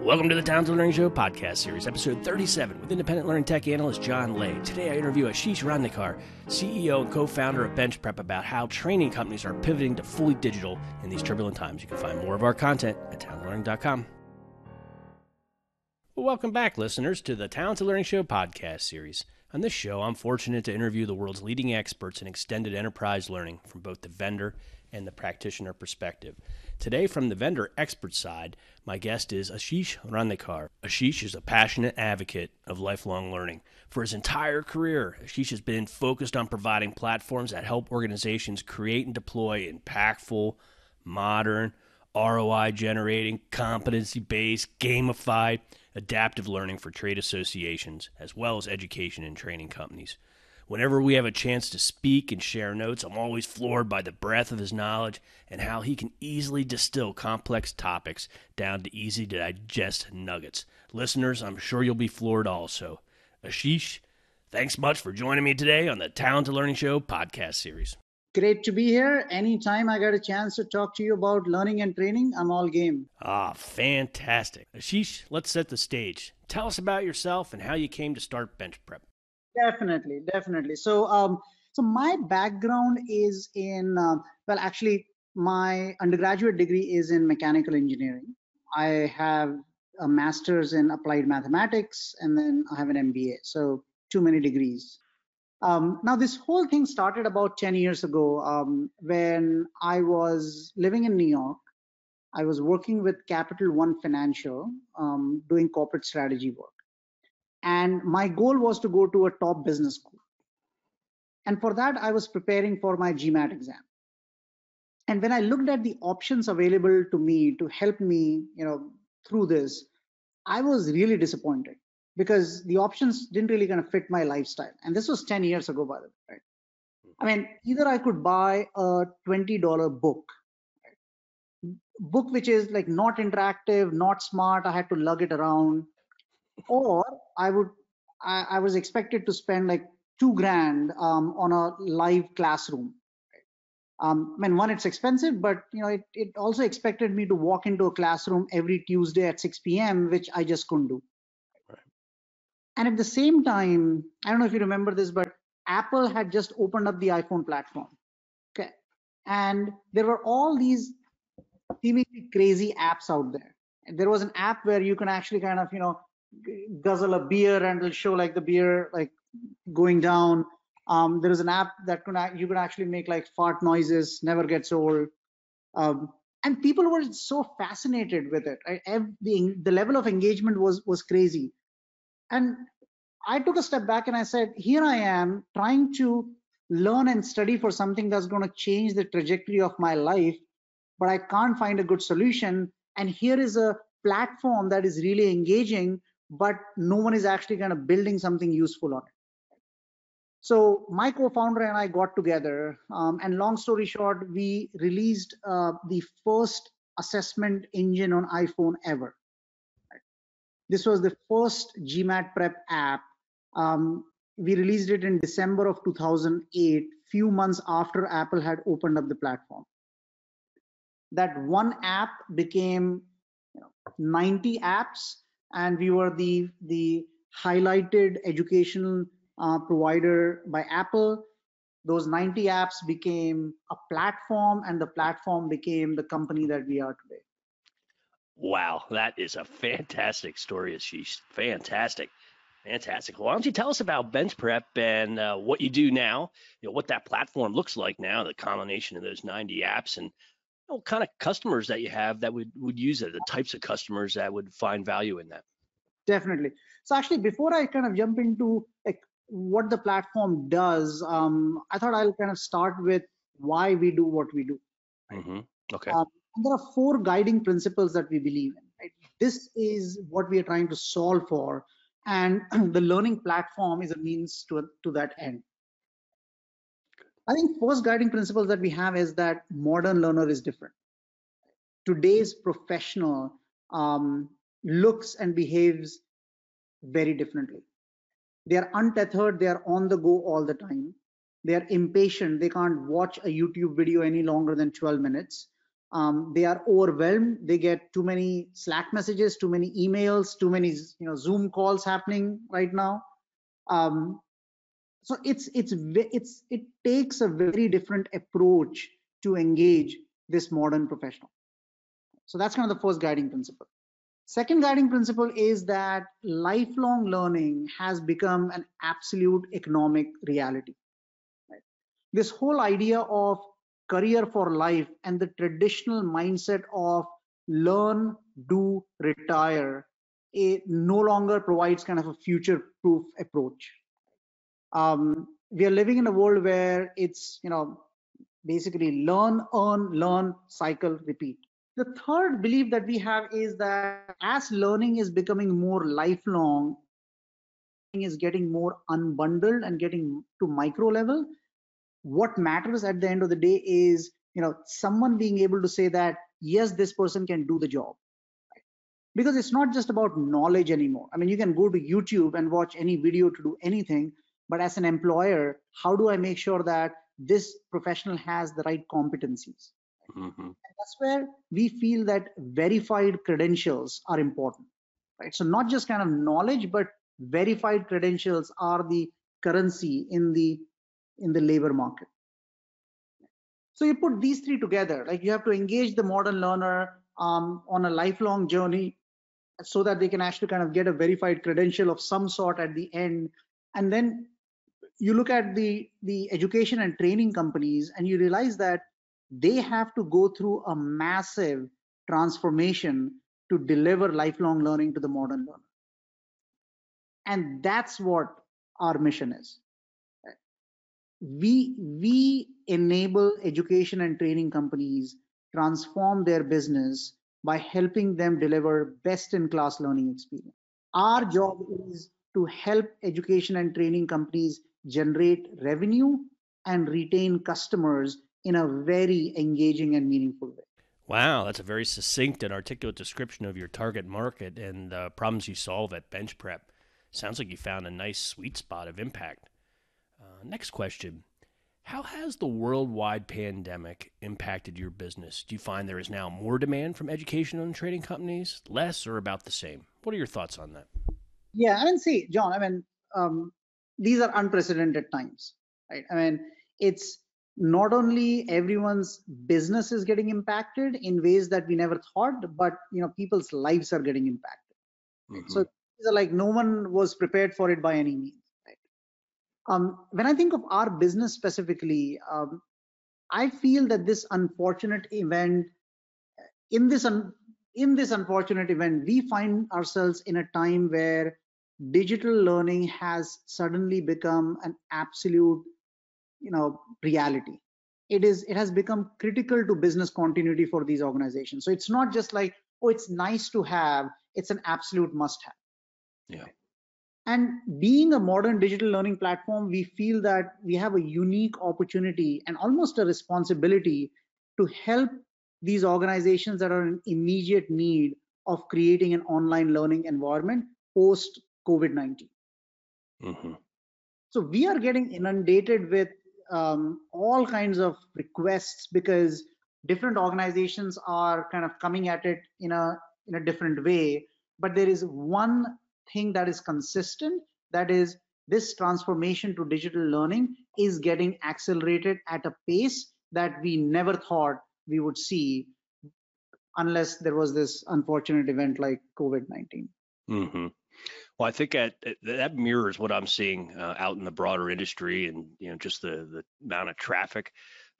Welcome to the Talented Learning Show podcast series, episode 37, with independent learning tech analyst John Leh. Today I interview Ashish Rangnekar, CEO and co founder of BenchPrep, about how training companies are pivoting to fully digital in these turbulent times. You can find more of our content at talentedlearning.com. Well, welcome back, listeners, to the Talented Learning Show podcast series. On this show, I'm fortunate to interview the world's leading experts in extended enterprise learning from both the vendor and the practitioner perspective. Today, from the vendor expert side, my guest is Ashish Rangnekar. Ashish is a passionate advocate of lifelong learning. For his entire career, Ashish has been focused on providing platforms that help organizations create and deploy impactful, modern, ROI generating, competency based, gamified, adaptive learning for trade associations, as well as education and training companies. Whenever we have a chance to speak and share notes, I'm always floored by the breadth of his knowledge and how he can easily distill complex topics down to easy to digest nuggets. Listeners, I'm sure you'll be floored also. Ashish, thanks much for joining me today on the Talented Learning Show podcast series. Great to be here. Anytime I got a chance to talk to you about learning and training, I'm all game. Ah, fantastic. Ashish, let's set the stage. Tell us about yourself and how you came to start BenchPrep. Definitely, definitely. So, um, so my background is in uh, well, actually, my undergraduate degree is in mechanical engineering. I have a master's in applied mathematics, and then I have an MBA. So, too many degrees. Um, now, this whole thing started about 10 years ago um, when I was living in New York. I was working with Capital One Financial, um, doing corporate strategy work. And my goal was to go to a top business school. And for that, I was preparing for my GMAT exam. And when I looked at the options available to me to help me, you know, through this, I was really disappointed because the options didn't really kind of fit my lifestyle. And this was 10 years ago, by the way, right? I mean, either I could buy a $20 book, right? book which is like not interactive, not smart. I had to lug it around or I would I, I was expected to spend like two grand um, on a live classroom. Um, I mean, one, it's expensive, but you know, it, it also expected me to walk into a classroom every Tuesday at 6 p.m., which I just couldn't do. Right. And at the same time, I don't know if you remember this, but Apple had just opened up the iPhone platform. Okay, and there were all these seemingly crazy apps out there. And there was an app where you can actually kind of, you know, guzzle a beer and it'll show like the beer like going down. Um, there is an app that can you can actually make like fart noises, never gets old. Um, and people were so fascinated with it. Right? The, the level of engagement was was crazy. And I took a step back and I said, here I am trying to learn and study for something that's going to change the trajectory of my life, but I can't find a good solution. And here is a platform that is really engaging but no one is actually kind of building something useful on it. So my co-founder and I got together, um, and long story short, we released uh, the first assessment engine on iPhone ever. This was the first GMAT prep app. Um, we released it in December of 2008, few months after Apple had opened up the platform. That one app became you know, 90 apps and we were the the highlighted educational uh, provider by Apple. Those 90 apps became a platform, and the platform became the company that we are today. Wow, that is a fantastic story, Ashish. Fantastic. Fantastic. Why don't you tell us about BenchPrep and uh, what you do now? You know what that platform looks like now, the combination of those 90 apps, and what kind of customers that you have that would would use it, the types of customers that would find value in that. Definitely. So actually, before I kind of jump into like what the platform does, um, I thought I'll kind of start with why we do what we do. Mm-hmm. Okay. Um, there are four guiding principles that we believe in. Right? This is what we are trying to solve for, and the learning platform is a means to to that end. I think first guiding principles that we have is that modern learner is different. Today's professional um, looks and behaves very differently. They are untethered, they are on the go all the time. They are impatient, they can't watch a YouTube video any longer than 12 minutes. Um, they are overwhelmed. They get too many Slack messages, too many emails, too many you know Zoom calls happening right now. Um, so it's it's it's it takes a very different approach to engage this modern professional. So that's kind of the first guiding principle. Second guiding principle is that lifelong learning has become an absolute economic reality. Right? This whole idea of career for life and the traditional mindset of learn, do, retire, it no longer provides kind of a future proof approach. Um, we are living in a world where it's, you know, basically learn, earn, learn, cycle, repeat. The third belief that we have is that as learning is becoming more lifelong, is getting more unbundled and getting to micro level, what matters at the end of the day is you know someone being able to say that yes this person can do the job because it's not just about knowledge anymore i mean you can go to youtube and watch any video to do anything but as an employer how do i make sure that this professional has the right competencies mm-hmm. that's where we feel that verified credentials are important right so not just kind of knowledge but verified credentials are the currency in the in the labor market. So you put these three together, like you have to engage the modern learner um, on a lifelong journey so that they can actually kind of get a verified credential of some sort at the end. And then you look at the, the education and training companies and you realize that they have to go through a massive transformation to deliver lifelong learning to the modern learner. And that's what our mission is we we enable education and training companies transform their business by helping them deliver best in class learning experience our job is to help education and training companies generate revenue and retain customers in a very engaging and meaningful way Wow, that's a very succinct and articulate description of your target market and the problems you solve at BenchPrep. Sounds like you found a nice sweet spot of impact. Uh, next question. How has the worldwide pandemic impacted your business? Do you find there is now more demand from education and trading companies, less, or about the same? What are your thoughts on that? Yeah, I mean, see, John, I mean, um, these are unprecedented times, right? I mean, it's not only everyone's business is getting impacted in ways that we never thought, but you know, people's lives are getting impacted. Mm-hmm. So these are like no one was prepared for it by any means. Right? Um, when I think of our business specifically, um, I feel that this unfortunate event, in this un- in this unfortunate event, we find ourselves in a time where digital learning has suddenly become an absolute, you know, reality. It is it has become critical to business continuity for these organizations. So it's not just like oh, it's nice to have; it's an absolute must-have. Yeah. And being a modern digital learning platform, we feel that we have a unique opportunity and almost a responsibility to help these organizations that are in immediate need of creating an online learning environment post COVID 19. Mm-hmm. So we are getting inundated with um, all kinds of requests because different organizations are kind of coming at it in a in a different way. But there is one thing that is consistent that is this transformation to digital learning is getting accelerated at a pace that we never thought we would see unless there was this unfortunate event like covid-19 mm-hmm. Well i think that that mirrors what i'm seeing uh, out in the broader industry and you know just the the amount of traffic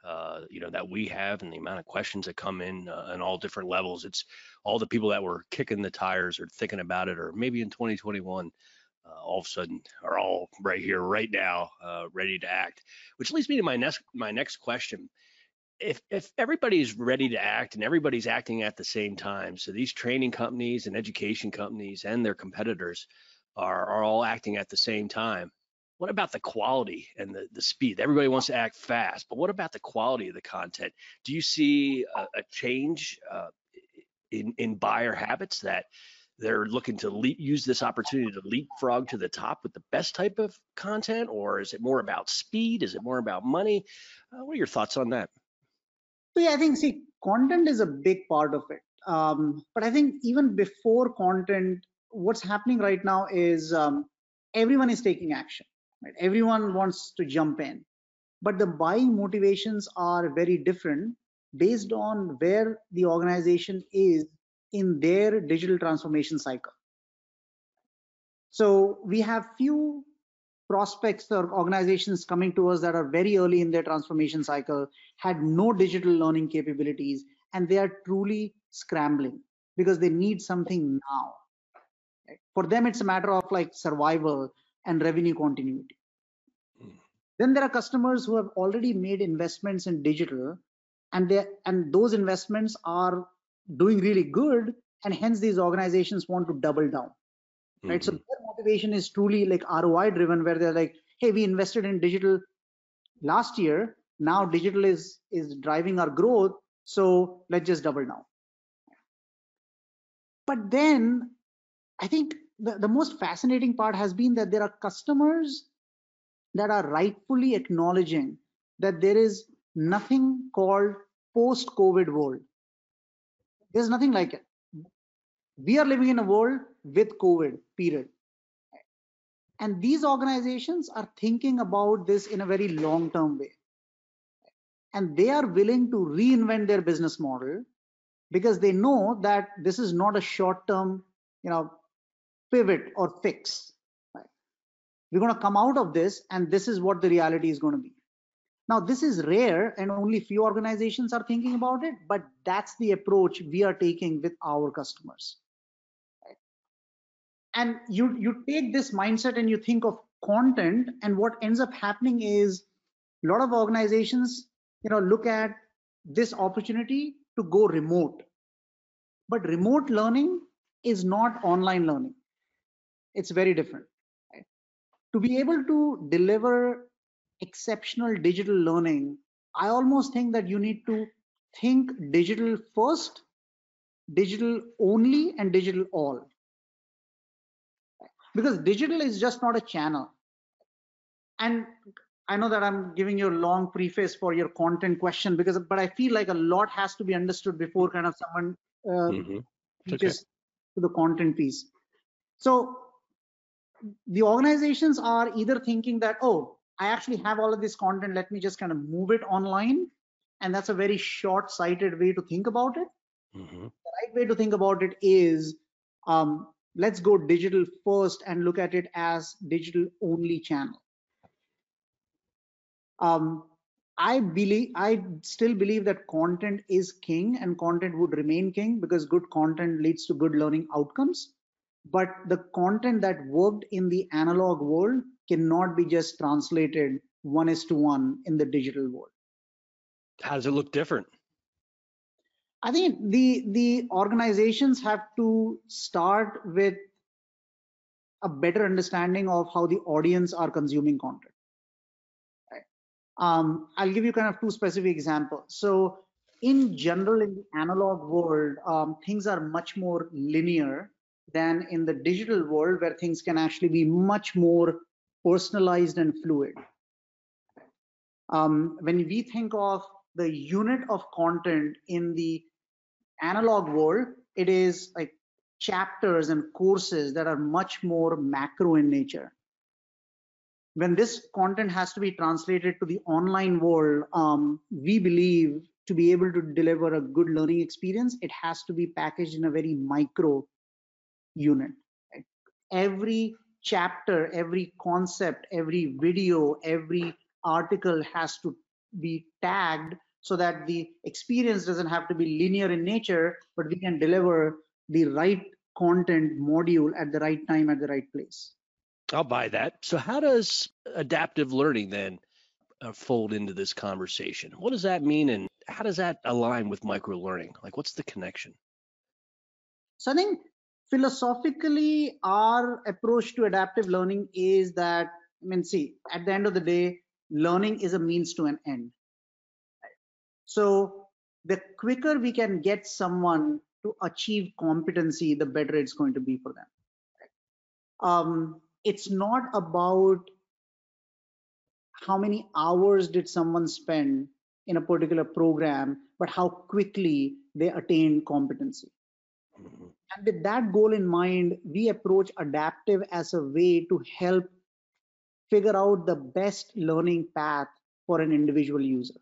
uh, you know that we have and the amount of questions that come in uh, on all different levels. It's all the people that were kicking the tires or thinking about it or maybe in 2021 uh, all of a sudden are all right here right now uh, ready to act. Which leads me to my next my next question if if everybody's ready to act and everybody's acting at the same time so these training companies and education companies and their competitors are, are all acting at the same time what about the quality and the, the speed? Everybody wants to act fast, but what about the quality of the content? Do you see a, a change uh, in, in buyer habits that they're looking to use this opportunity to leapfrog to the top with the best type of content, or is it more about speed? Is it more about money? Uh, what are your thoughts on that? So yeah, I think see content is a big part of it. Um, but I think even before content, what's happening right now is um, everyone is taking action. Right? Everyone wants to jump in, but the buying motivations are very different based on where the organization is in their digital transformation cycle. So we have few prospects or organizations coming to us that are very early in their transformation cycle, had no digital learning capabilities, and they are truly scrambling because they need something now. For them, it's a matter of like survival and revenue continuity. Mm. Then there are customers who have already made investments in digital, and they and those investments are doing really good, and hence these organizations want to double down. Right. So mm-hmm. their motivation is truly like ROI driven, where they're like, hey, we invested in digital last year. Now digital is is driving our growth. So let's just double down. But then I think the, the most fascinating part has been that there are customers that are rightfully acknowledging that there is nothing called post COVID world. There's nothing like it. We are living in a world with COVID, period. And these organizations are thinking about this in a very long term way. And they are willing to reinvent their business model because they know that this is not a short term, you know, pivot or fix. We're going to come out of this, and this is what the reality is going to be. Now, this is rare, and only few organizations are thinking about it, but that's the approach we are taking with our customers. And you you take this mindset and you think of content, and what ends up happening is a lot of organizations, you know, look at this opportunity to go remote. But remote learning is not online learning it's very different. Right? To be able to deliver exceptional digital learning, I almost think that you need to think digital first, digital only, and digital all. Because digital is just not a channel. And I know that I'm giving you a long preface for your content question because, but I feel like a lot has to be understood before kind of someone uh, mm-hmm. okay. to the content piece. So the organizations are either thinking that, oh, I actually have all of this content, let me just kind of move it online. And that's a very short sighted way to think about it. Mm-hmm. The right way to think about it is um, let's go digital first and look at it as digital only channel. Um, I believe, I still believe that content is king and content would remain king because good content leads to good learning outcomes but the content that worked in the analog world cannot be just translated one is to one in the digital world. How does it look different? I think the the organizations have to start with a better understanding of how the audience are consuming content. Um, I'll give you kind of two specific examples. So in general, in the analog world, um, things are much more linear than in the digital world where things can actually be much more personalized and fluid. Um, when we think of the unit of content in the analog world, it is like chapters and courses that are much more macro in nature. When this content has to be translated to the online world, um, we believe to be able to deliver a good learning experience, it has to be packaged in a very micro unit. Right? Every chapter, every concept, every video, every article has to be tagged so that the experience doesn't have to be linear in nature, but we can deliver the right content module at the right time at the right place. I'll buy that. So, how does adaptive learning then uh, fold into this conversation? What does that mean, and how does that align with micro learning? Like, what's the connection? So, I think philosophically our approach to adaptive learning is that i mean see at the end of the day learning is a means to an end so the quicker we can get someone to achieve competency the better it's going to be for them um, it's not about how many hours did someone spend in a particular program but how quickly they attain competency. Mm-hmm. And with that goal in mind, we approach adaptive as a way to help figure out the best learning path for an individual user.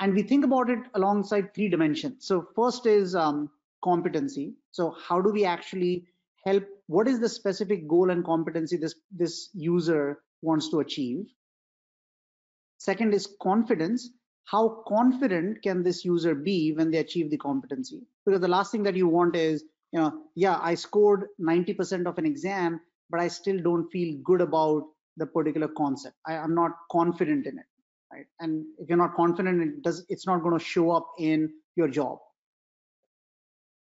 And we think about it alongside three dimensions. So first is um, competency. So how do we actually help? What is the specific goal and competency this, this user wants to achieve? Second is confidence. How confident can this user be when they achieve the competency? Because the last thing that you want is, you know, yeah, I scored 90% of an exam, but I still don't feel good about the particular concept. I, am not confident in it, right? And if you're not confident, it does, it's not going to show up in your job.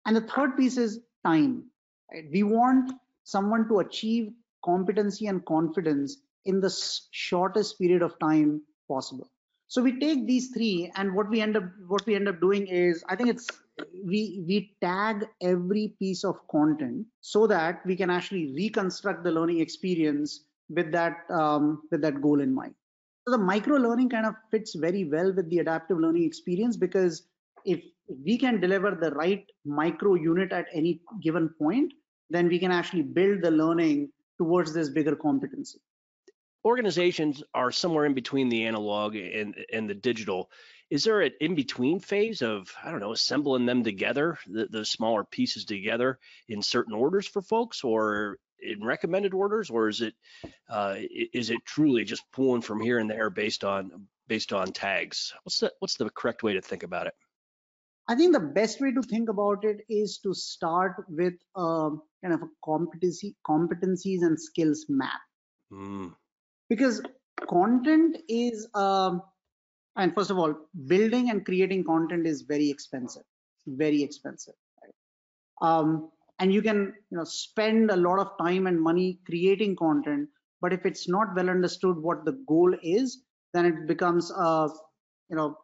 And the third piece is time. Right? We want someone to achieve competency and confidence in the shortest period of time possible. So we take these three, and what we end up what we end up doing is, I think it's we we tag every piece of content so that we can actually reconstruct the learning experience with that um, with that goal in mind. So the micro learning kind of fits very well with the adaptive learning experience because if we can deliver the right micro unit at any given point, then we can actually build the learning towards this bigger competency. Organizations are somewhere in between the analog and and the digital is there an in between phase of i don't know assembling them together the, the smaller pieces together in certain orders for folks or in recommended orders? Or is it uh, is it truly just pulling from here and there based on based on tags? What's the what's the correct way to think about it? I think the best way to think about it is to start with a kind of a competency competencies and skills map. Mm because content is um, and first of all building and creating content is very expensive very expensive right? um, and you can you know spend a lot of time and money creating content but if it's not well understood what the goal is then it becomes a you know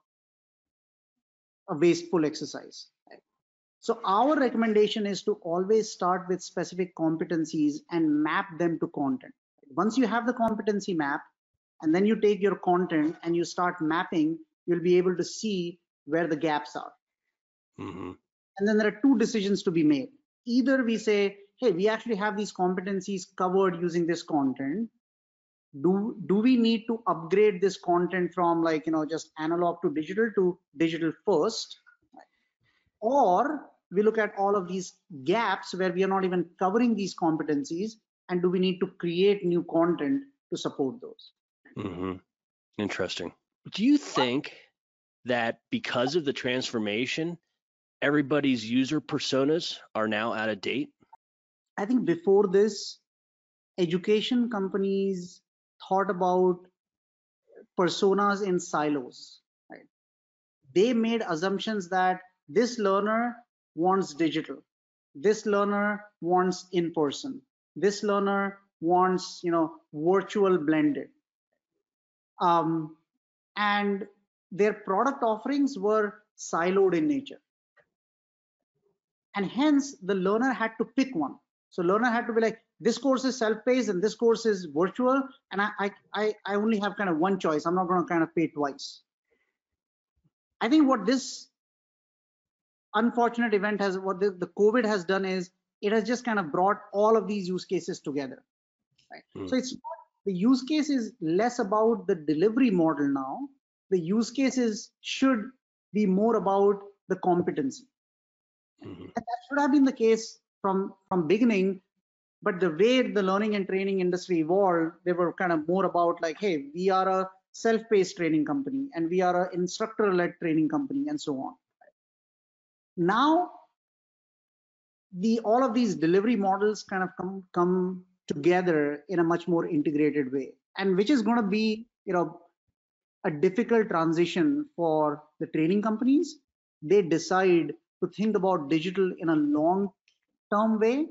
a wasteful exercise so our recommendation is to always start with specific competencies and map them to content once you have the competency map and then you take your content and you start mapping, you'll be able to see where the gaps are. Mm-hmm. And then there are two decisions to be made. Either we say, hey, we actually have these competencies covered using this content. Do, do we need to upgrade this content from like, you know, just analog to digital to digital first? Or we look at all of these gaps where we are not even covering these competencies and do we need to create new content to support those mm-hmm. interesting. Do you think that because of the transformation everybody's user personas are now out of date? I think before this education companies thought about personas in silos right? They made assumptions that this learner wants digital this learner wants in person this learner wants you know virtual blended um, and their product offerings were siloed in nature. And hence the learner had to pick one. So learner had to be like this course is self-paced and this course is virtual and I, I i only have kind of one choice. I'm not going to kind of pay twice. I think what this unfortunate event has what the, the covid has done is it has just kind of brought all of these use cases together right? Mm. so it's the use case is less about the delivery model now. The use cases should be more about the competency. Mm-hmm. and that should have been the case from from beginning but the way the learning and training industry evolved they were kind of more about like hey we are a self-paced training company and we are an instructor-led training company and so on. Now the all of these delivery models kind of come come together in a much more integrated way. And which is going to be you know a difficult transition for the training companies. They decide to think about digital in a long term way.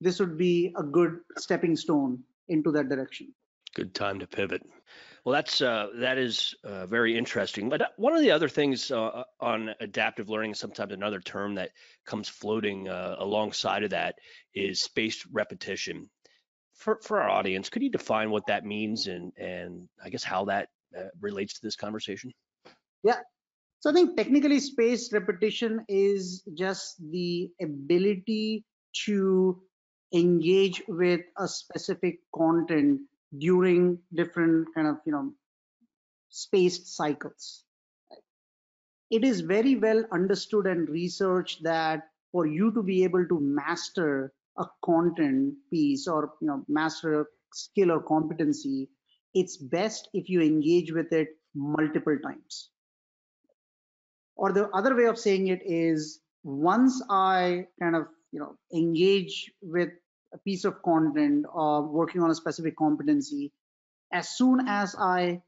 This would be a good stepping stone into that direction. Good time to pivot. Well, that's uh, that is uh, very interesting. But uh, one of the other things uh, uh, on adaptive learning, sometimes another term that comes floating uh, alongside of that is spaced repetition. For for our audience, could you define what that means and and I guess how that uh, relates to this conversation? Yeah. So I think technically spaced repetition is just the ability to engage with a specific content during different kind of you know spaced cycles it is very well understood and researched that for you to be able to master a content piece or you know master skill or competency it's best if you engage with it multiple times. Or the other way of saying it is once i kind of you know engage with a piece of content or working on a specific competency as soon as i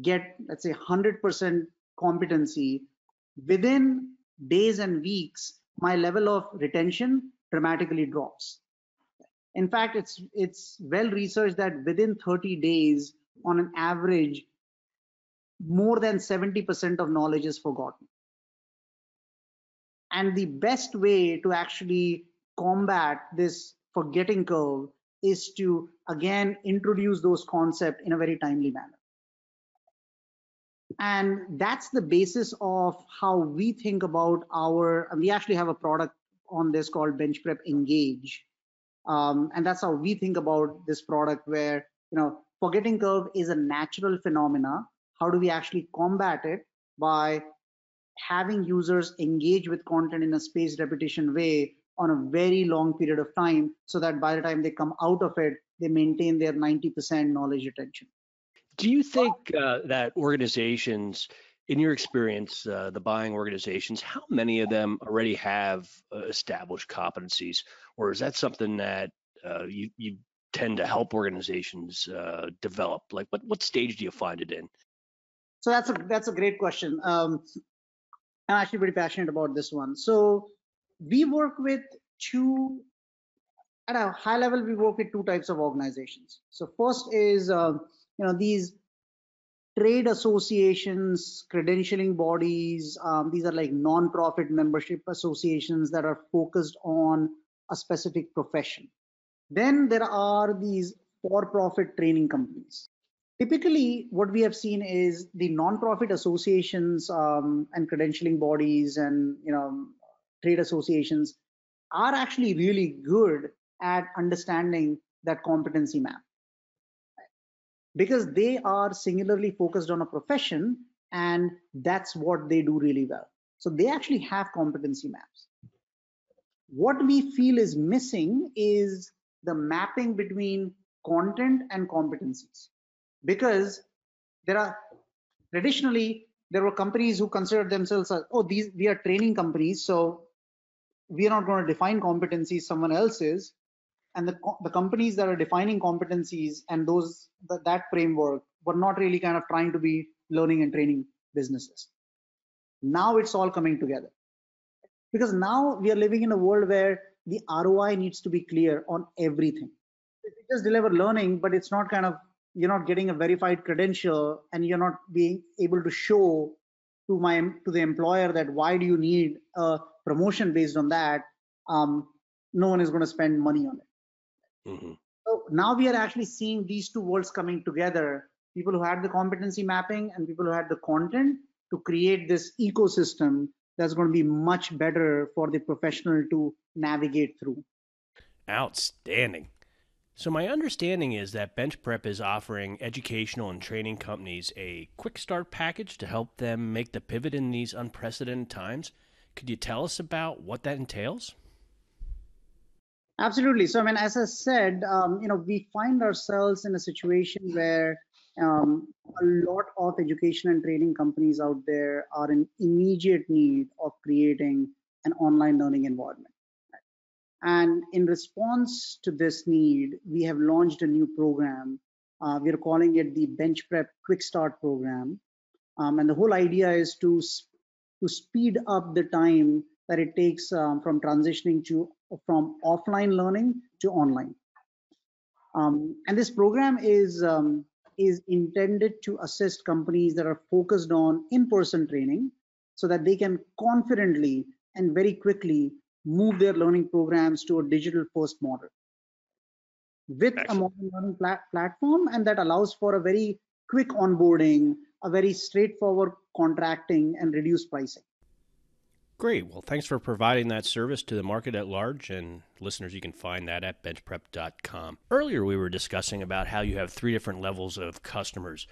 get let's say 100% competency within days and weeks my level of retention dramatically drops. In fact it's it's well researched that within 30 days on an average more than 70% of knowledge is forgotten. And the best way to actually combat this forgetting curve is to again introduce those concepts in a very timely manner. And that's the basis of how we think about our we actually have a product on this called bench prep engage. Um, and that's how we think about this product where you know forgetting curve is a natural phenomena. How do we actually combat it? By having users engage with content in a spaced repetition way on a very long period of time so that by the time they come out of it they maintain their 90% knowledge retention. Do you think uh, that organizations in your experience uh, the buying organizations how many of them already have uh, established competencies? Or is that something that uh, you, you tend to help organizations uh, develop? Like what, what stage do you find it in? So that's a that's a great question. Um, i'm actually pretty passionate about this one. So we work with two at a high level we work with two types of organizations. So first is uh, you know these trade associations credentialing bodies um, these are like non-profit membership associations that are focused on a specific profession. Then there are these for-profit training companies. Typically what we have seen is the non-profit associations um, and credentialing bodies and you know trade associations are actually really good at understanding that competency map because they are singularly focused on a profession and that's what they do really well. So they actually have competency maps. What we feel is missing is the mapping between content and competencies. Because there are traditionally there were companies who considered themselves as oh these we are training companies so we are not going to define competencies someone else is and the, the companies that are defining competencies and those the, that framework were not really kind of trying to be learning and training businesses. Now it's all coming together. Because now we are living in a world where the roi needs to be clear on everything. You just deliver learning but it's not kind of you're not getting a verified credential and you're not being able to show to my to the employer that why do you need a promotion based on that um, no one is going to spend money on it Mm-hmm. So now we are actually seeing these two worlds coming together people who had the competency mapping and people who had the content to create this ecosystem that's going to be much better for the professional to navigate through. Outstanding. So, my understanding is that BenchPrep is offering educational and training companies a quick start package to help them make the pivot in these unprecedented times. Could you tell us about what that entails? Absolutely. So, I mean, as I said, um, you know, we find ourselves in a situation where um, a lot of education and training companies out there are in immediate need of creating an online learning environment. And in response to this need, we have launched a new program. Uh, we are calling it the BenchPrep Quick Start Program. Um, and the whole idea is to, to speed up the time that it takes um, from transitioning to from offline learning to online. Um, and this program is um, is intended to assist companies that are focused on in-person training so that they can confidently and very quickly move their learning programs to a digital first model with Excellent. a modern learning plat- platform and that allows for a very quick onboarding a very straightforward contracting and reduced pricing. Great. Well, thanks for providing that service to the market at large. And listeners, you can find that at benchprep.com. Earlier, we were discussing about how you have three different levels of customers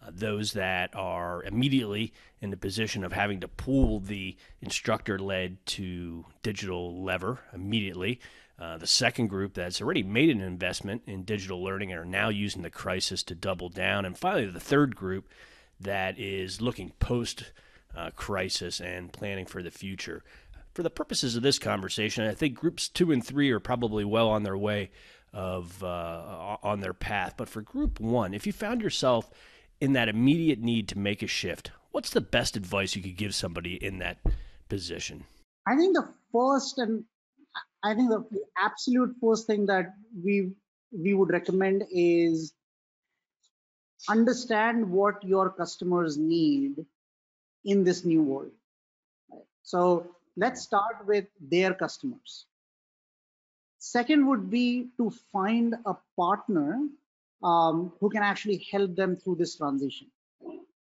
uh, those that are immediately in the position of having to pull the instructor led to digital lever immediately. Uh, the second group that's already made an investment in digital learning and are now using the crisis to double down. And finally, the third group that is looking post uh, crisis and planning for the future. For the purposes of this conversation, I think groups two and three are probably well on their way of uh, on their path. But for group one, if you found yourself in that immediate need to make a shift, what's the best advice you could give somebody in that position? I think the first and I think the absolute first thing that we we would recommend is understand what your customers need in this new world. So let's start with their customers. Second would be to find a partner um, who can actually help them through this transition.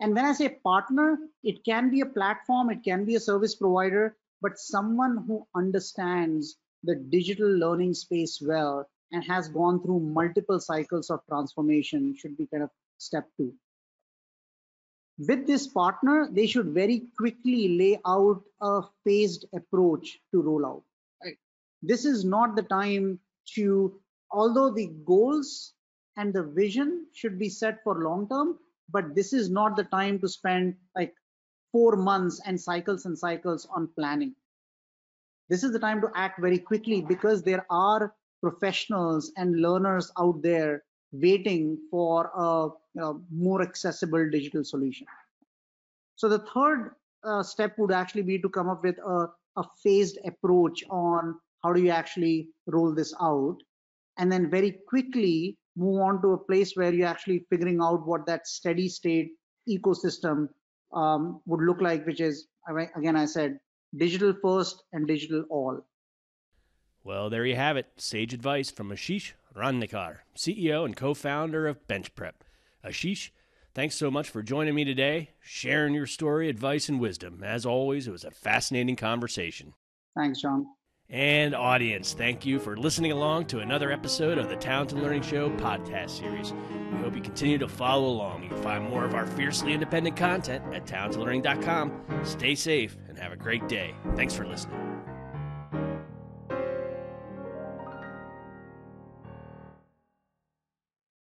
And when I say partner, it can be a platform, it can be a service provider, but someone who understands the digital learning space well and has gone through multiple cycles of transformation should be kind of step two. With this partner, they should very quickly lay out a phased approach to roll out. Right? This is not the time to, although the goals and the vision should be set for long term but this is not the time to spend like four months and cycles and cycles on planning this is the time to act very quickly because there are professionals and learners out there waiting for a you know, more accessible digital solution so the third uh, step would actually be to come up with a, a phased approach on how do you actually roll this out and then very quickly move on to a place where you're actually figuring out what that steady state ecosystem um, would look like, which is, again, I said, digital first and digital all. Well, there you have it. Sage advice from Ashish Rangnekar, CEO and co founder of BenchPrep. Ashish, thanks so much for joining me today, sharing your story, advice, and wisdom. As always, it was a fascinating conversation. Thanks, John and audience. Thank you for listening along to another episode of the Talented Learning Show podcast series. We hope you continue to follow along. You can find more of our fiercely independent content at talentedlearning.com. Stay safe and have a great day. Thanks for listening.